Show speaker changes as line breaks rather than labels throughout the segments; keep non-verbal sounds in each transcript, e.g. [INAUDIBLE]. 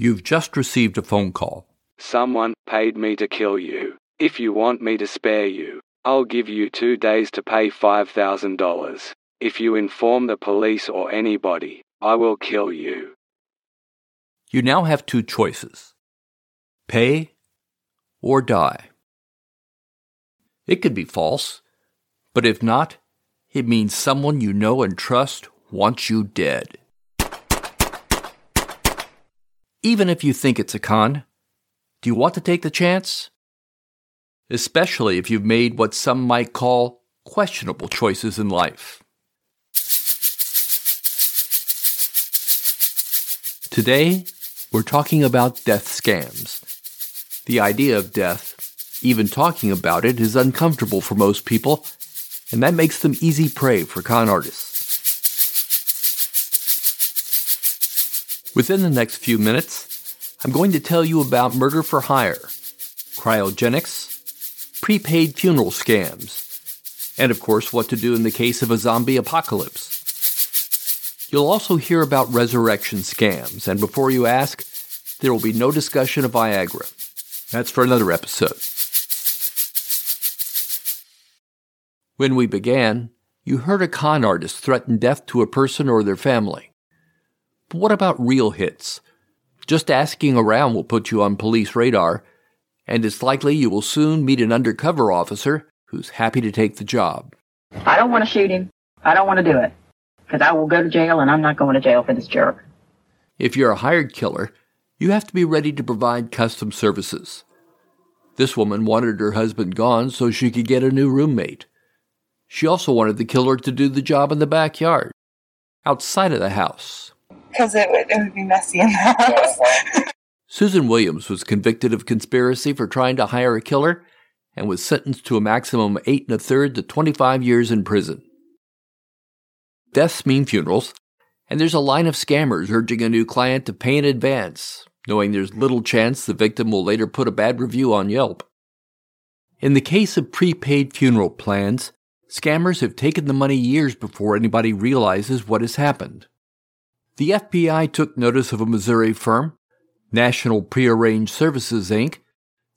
You've just received a phone call.
Someone paid me to kill you. If you want me to spare you, I'll give you two days to pay $5,000. If you inform the police or anybody, I will kill you.
You now have two choices pay or die. It could be false, but if not, it means someone you know and trust wants you dead. Even if you think it's a con, do you want to take the chance? Especially if you've made what some might call questionable choices in life. Today, we're talking about death scams. The idea of death, even talking about it, is uncomfortable for most people, and that makes them easy prey for con artists. Within the next few minutes, I'm going to tell you about murder for hire, cryogenics, prepaid funeral scams, and of course, what to do in the case of a zombie apocalypse. You'll also hear about resurrection scams, and before you ask, there will be no discussion of Viagra. That's for another episode. When we began, you heard a con artist threaten death to a person or their family. But what about real hits? Just asking around will put you on police radar, and it's likely you will soon meet an undercover officer who's happy to take the job.
I don't want to shoot him. I don't want to do it because I will go to jail and I'm not going to jail for this jerk.
If you're a hired killer, you have to be ready to provide custom services. This woman wanted her husband gone so she could get a new roommate. She also wanted the killer to do the job in the backyard, outside of the house.
Because it would, it would be messy in the house. [LAUGHS]
Susan Williams was convicted of conspiracy for trying to hire a killer and was sentenced to a maximum of eight and a third to 25 years in prison. Deaths mean funerals, and there's a line of scammers urging a new client to pay in advance, knowing there's little chance the victim will later put a bad review on Yelp. In the case of prepaid funeral plans, scammers have taken the money years before anybody realizes what has happened. The FBI took notice of a Missouri firm, National Prearranged Services Inc.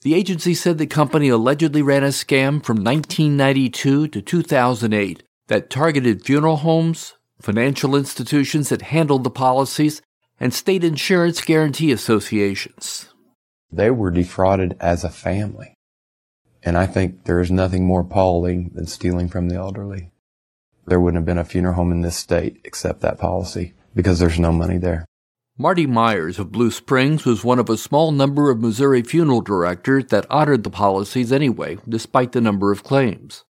The agency said the company allegedly ran a scam from 1992 to 2008 that targeted funeral homes, financial institutions that handled the policies, and state insurance guarantee associations.
They were defrauded as a family. And I think there is nothing more appalling than stealing from the elderly. There wouldn't have been a funeral home in this state except that policy because there's no money there.
Marty Myers of Blue Springs was one of a small number of Missouri funeral directors that honored the policies anyway, despite the number of claims.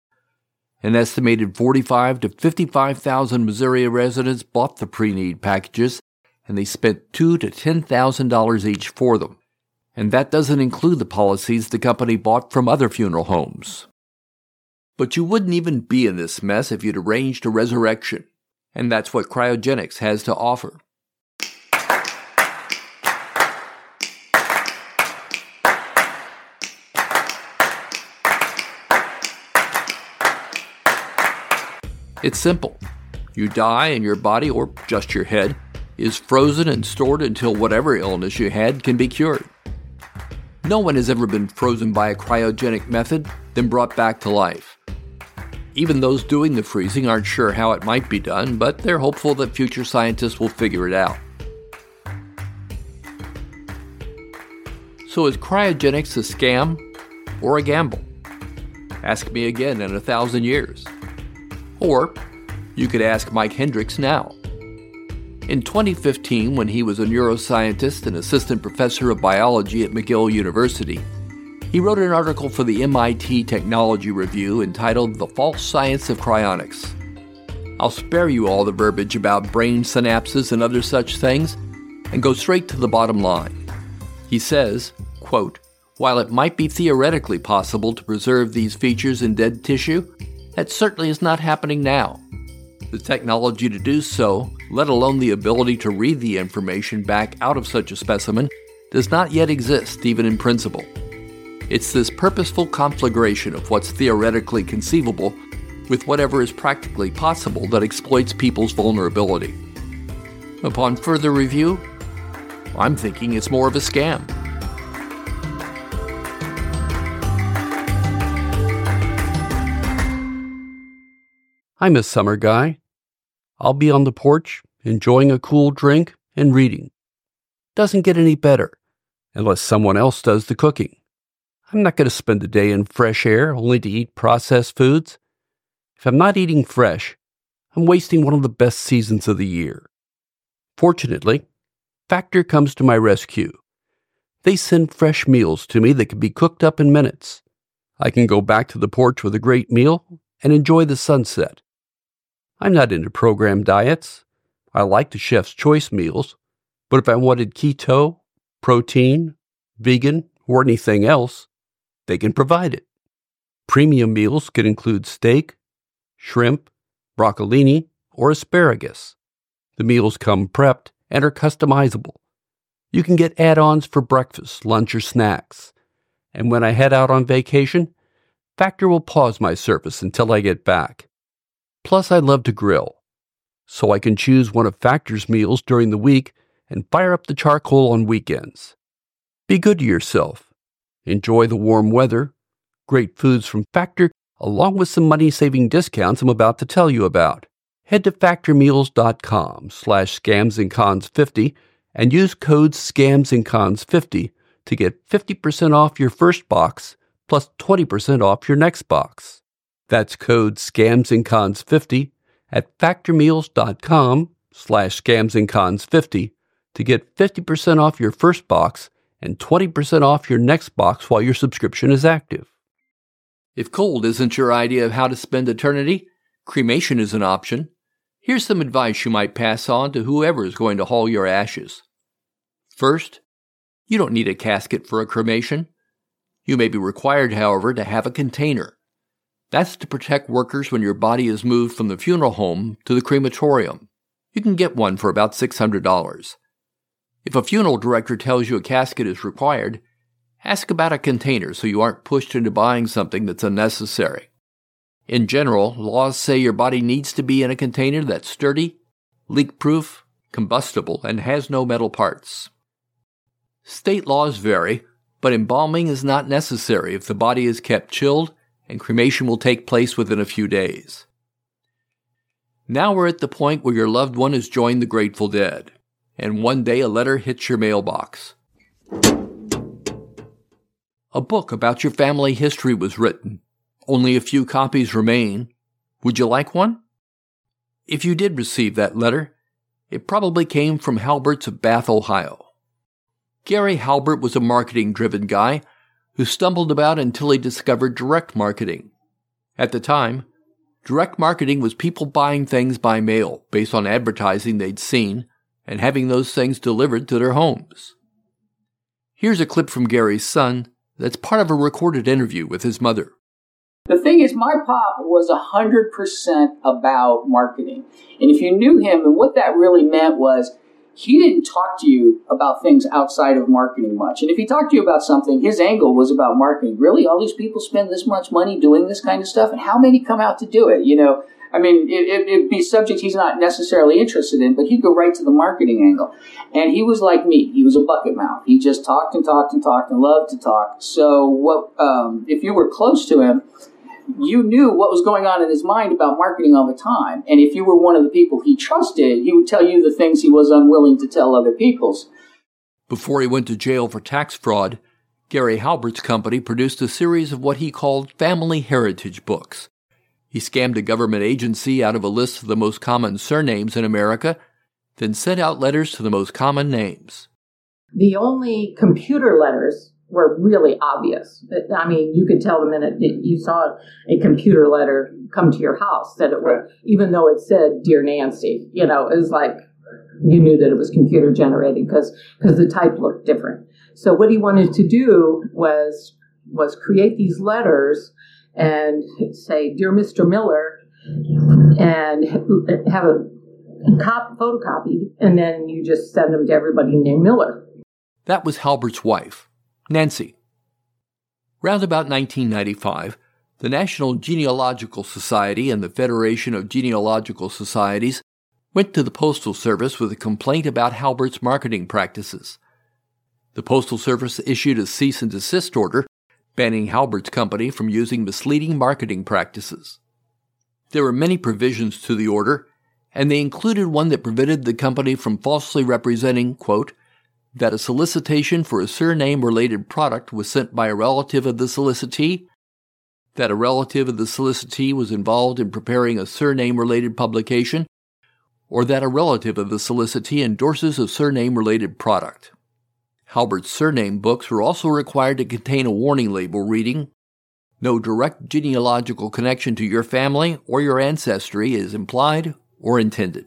An estimated 45 to 55,000 Missouri residents bought the pre-need packages, and they spent two to ten thousand dollars each for them. And that doesn't include the policies the company bought from other funeral homes. But you wouldn't even be in this mess if you'd arranged a resurrection, and that's what cryogenics has to offer. It's simple. You die and your body, or just your head, is frozen and stored until whatever illness you had can be cured. No one has ever been frozen by a cryogenic method, then brought back to life. Even those doing the freezing aren't sure how it might be done, but they're hopeful that future scientists will figure it out. So, is cryogenics a scam or a gamble? Ask me again in a thousand years. Or you could ask Mike Hendricks now. In 2015, when he was a neuroscientist and assistant professor of biology at McGill University, he wrote an article for the MIT Technology Review entitled The False Science of Cryonics. I'll spare you all the verbiage about brain synapses and other such things and go straight to the bottom line. He says, quote, While it might be theoretically possible to preserve these features in dead tissue, that certainly is not happening now. The technology to do so, let alone the ability to read the information back out of such a specimen, does not yet exist, even in principle. It's this purposeful conflagration of what's theoretically conceivable with whatever is practically possible that exploits people's vulnerability. Upon further review, I'm thinking it's more of a scam.
I'm a summer guy. I'll be on the porch, enjoying a cool drink and reading. Doesn't get any better unless someone else does the cooking. I'm not going to spend a day in fresh air only to eat processed foods. If I'm not eating fresh, I'm wasting one of the best seasons of the year. Fortunately, Factor comes to my rescue. They send fresh meals to me that can be cooked up in minutes. I can go back to the porch with a great meal and enjoy the sunset. I'm not into program diets. I like the chef's choice meals, but if I wanted keto, protein, vegan, or anything else, they can provide it. Premium meals could include steak, shrimp, broccolini, or asparagus. The meals come prepped and are customizable. You can get add ons for breakfast, lunch, or snacks. And when I head out on vacation, Factor will pause my service until I get back. Plus, I love to grill, so I can choose one of Factor's meals during the week and fire up the charcoal on weekends. Be good to yourself. Enjoy the warm weather, great foods from Factor, along with some money-saving discounts I'm about to tell you about. Head to factormeals.com slash scamsandcons50 and use code scamsandcons50 to get 50% off your first box plus 20% off your next box. That's code scamsandcons50 at factormeals.com slash scamsandcons50 to get 50% off your first box and 20% off your next box while your subscription is active.
If cold isn't your idea of how to spend eternity, cremation is an option. Here's some advice you might pass on to whoever is going to haul your ashes. First, you don't need a casket for a cremation. You may be required, however, to have a container. That's to protect workers when your body is moved from the funeral home to the crematorium. You can get one for about $600. If a funeral director tells you a casket is required, ask about a container so you aren't pushed into buying something that's unnecessary. In general, laws say your body needs to be in a container that's sturdy, leak proof, combustible, and has no metal parts. State laws vary, but embalming is not necessary if the body is kept chilled, and cremation will take place within a few days. Now we're at the point where your loved one has joined the Grateful Dead and one day a letter hits your mailbox. A book about your family history was written. Only a few copies remain. Would you like one? If you did receive that letter, it probably came from Halbert's of Bath, Ohio. Gary Halbert was a marketing driven guy who stumbled about until he discovered direct marketing. At the time, direct marketing was people buying things by mail based on advertising they'd seen and having those things delivered to their homes. Here's a clip from Gary's son that's part of a recorded interview with his mother.
The thing is, my pop was 100% about marketing. And if you knew him, and what that really meant was he didn't talk to you about things outside of marketing much. And if he talked to you about something, his angle was about marketing. Really, all these people spend this much money doing this kind of stuff, and how many come out to do it? You know, I mean, it, would be subject he's not necessarily interested in, but he'd go right to the marketing angle. And he was like me. He was a bucket mouth. He just talked and talked and talked and loved to talk. So what, um, if you were close to him, you knew what was going on in his mind about marketing all the time. And if you were one of the people he trusted, he would tell you the things he was unwilling to tell other people's.
Before he went to jail for tax fraud, Gary Halbert's company produced a series of what he called family heritage books. He scammed a government agency out of a list of the most common surnames in America, then sent out letters to the most common names.
The only computer letters were really obvious. I mean, you could tell the minute you saw a computer letter come to your house that it was, even though it said "Dear Nancy," you know, it was like you knew that it was computer generated because because the type looked different. So what he wanted to do was was create these letters and say, Dear Mr. Miller, and have a cop photocopied, and then you just send them to everybody named Miller.
That was Halbert's wife, Nancy. Round about 1995, the National Genealogical Society and the Federation of Genealogical Societies went to the Postal Service with a complaint about Halbert's marketing practices. The Postal Service issued a cease and desist order banning Halbert's company from using misleading marketing practices. There were many provisions to the order, and they included one that prevented the company from falsely representing, quote, that a solicitation for a surname related product was sent by a relative of the solicitee, that a relative of the solicitee was involved in preparing a surname related publication, or that a relative of the solicitee endorses a surname related product. Halbert's surname books were also required to contain a warning label reading, No direct genealogical connection to your family or your ancestry is implied or intended.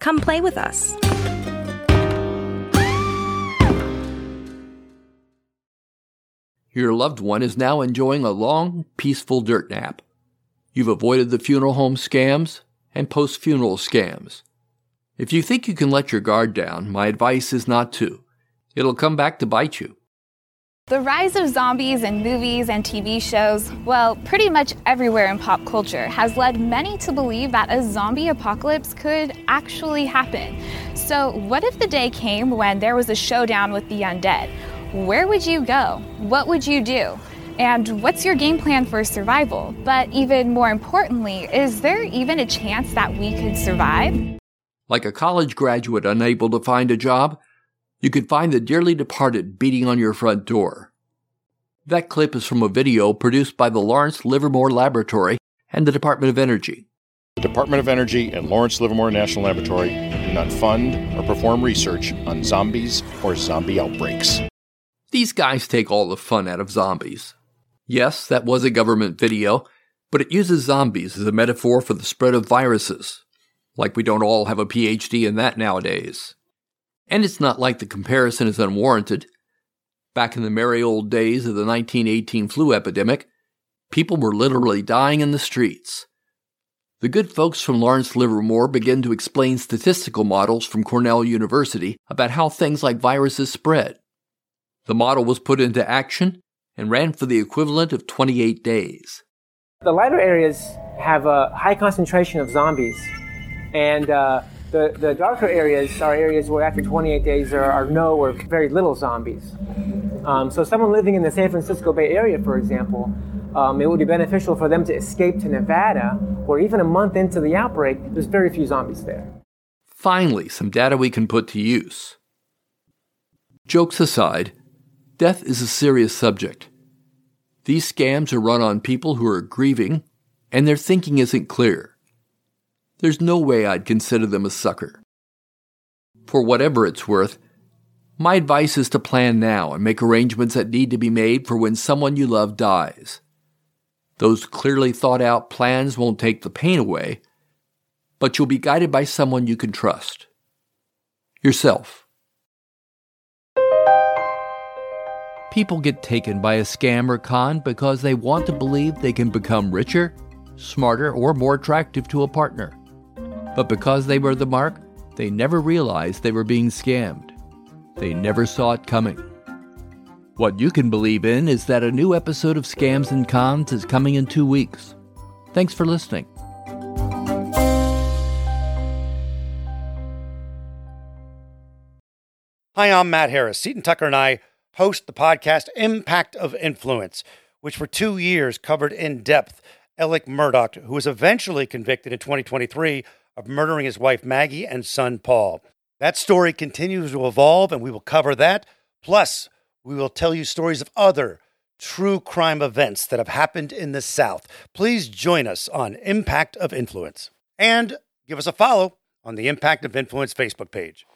Come play with us.
Your loved one is now enjoying a long, peaceful dirt nap. You've avoided the funeral home scams and post funeral scams. If you think you can let your guard down, my advice is not to. It'll come back to bite you.
The rise of zombies in movies and TV shows, well, pretty much everywhere in pop culture, has led many to believe that a zombie apocalypse could actually happen. So, what if the day came when there was a showdown with the undead? Where would you go? What would you do? And what's your game plan for survival? But even more importantly, is there even a chance that we could survive?
Like a college graduate unable to find a job, you could find the dearly departed beating on your front door. That clip is from a video produced by the Lawrence Livermore Laboratory and the Department of Energy.
The Department of Energy and Lawrence Livermore National Laboratory do not fund or perform research on zombies or zombie outbreaks.
These guys take all the fun out of zombies. Yes, that was a government video, but it uses zombies as a metaphor for the spread of viruses. Like we don't all have a PhD in that nowadays. And it's not like the comparison is unwarranted. Back in the merry old days of the 1918 flu epidemic, people were literally dying in the streets. The good folks from Lawrence Livermore began to explain statistical models from Cornell University about how things like viruses spread. The model was put into action and ran for the equivalent of 28 days.
The lighter areas have a high concentration of zombies, and uh, the, the darker areas are areas where after 28 days there are no or very little zombies. Um, so, someone living in the San Francisco Bay Area, for example, um, it would be beneficial for them to escape to Nevada, where even a month into the outbreak, there's very few zombies there.
Finally, some data we can put to use. Jokes aside, death is a serious subject. These scams are run on people who are grieving and their thinking isn't clear. There's no way I'd consider them a sucker. For whatever it's worth, my advice is to plan now and make arrangements that need to be made for when someone you love dies. Those clearly thought out plans won't take the pain away, but you'll be guided by someone you can trust. Yourself. People get taken by a scam or con because they want to believe they can become richer, smarter, or more attractive to a partner. But because they were the mark, they never realized they were being scammed. They never saw it coming. What you can believe in is that a new episode of Scams and Cons is coming in two weeks. Thanks for listening.
Hi, I'm Matt Harris. Seton Tucker and I host the podcast Impact of Influence, which for two years covered in depth Alex Murdaugh, who was eventually convicted in 2023 of murdering his wife Maggie and son Paul. That story continues to evolve, and we will cover that. Plus, we will tell you stories of other true crime events that have happened in the South. Please join us on Impact of Influence and give us a follow on the Impact of Influence Facebook page.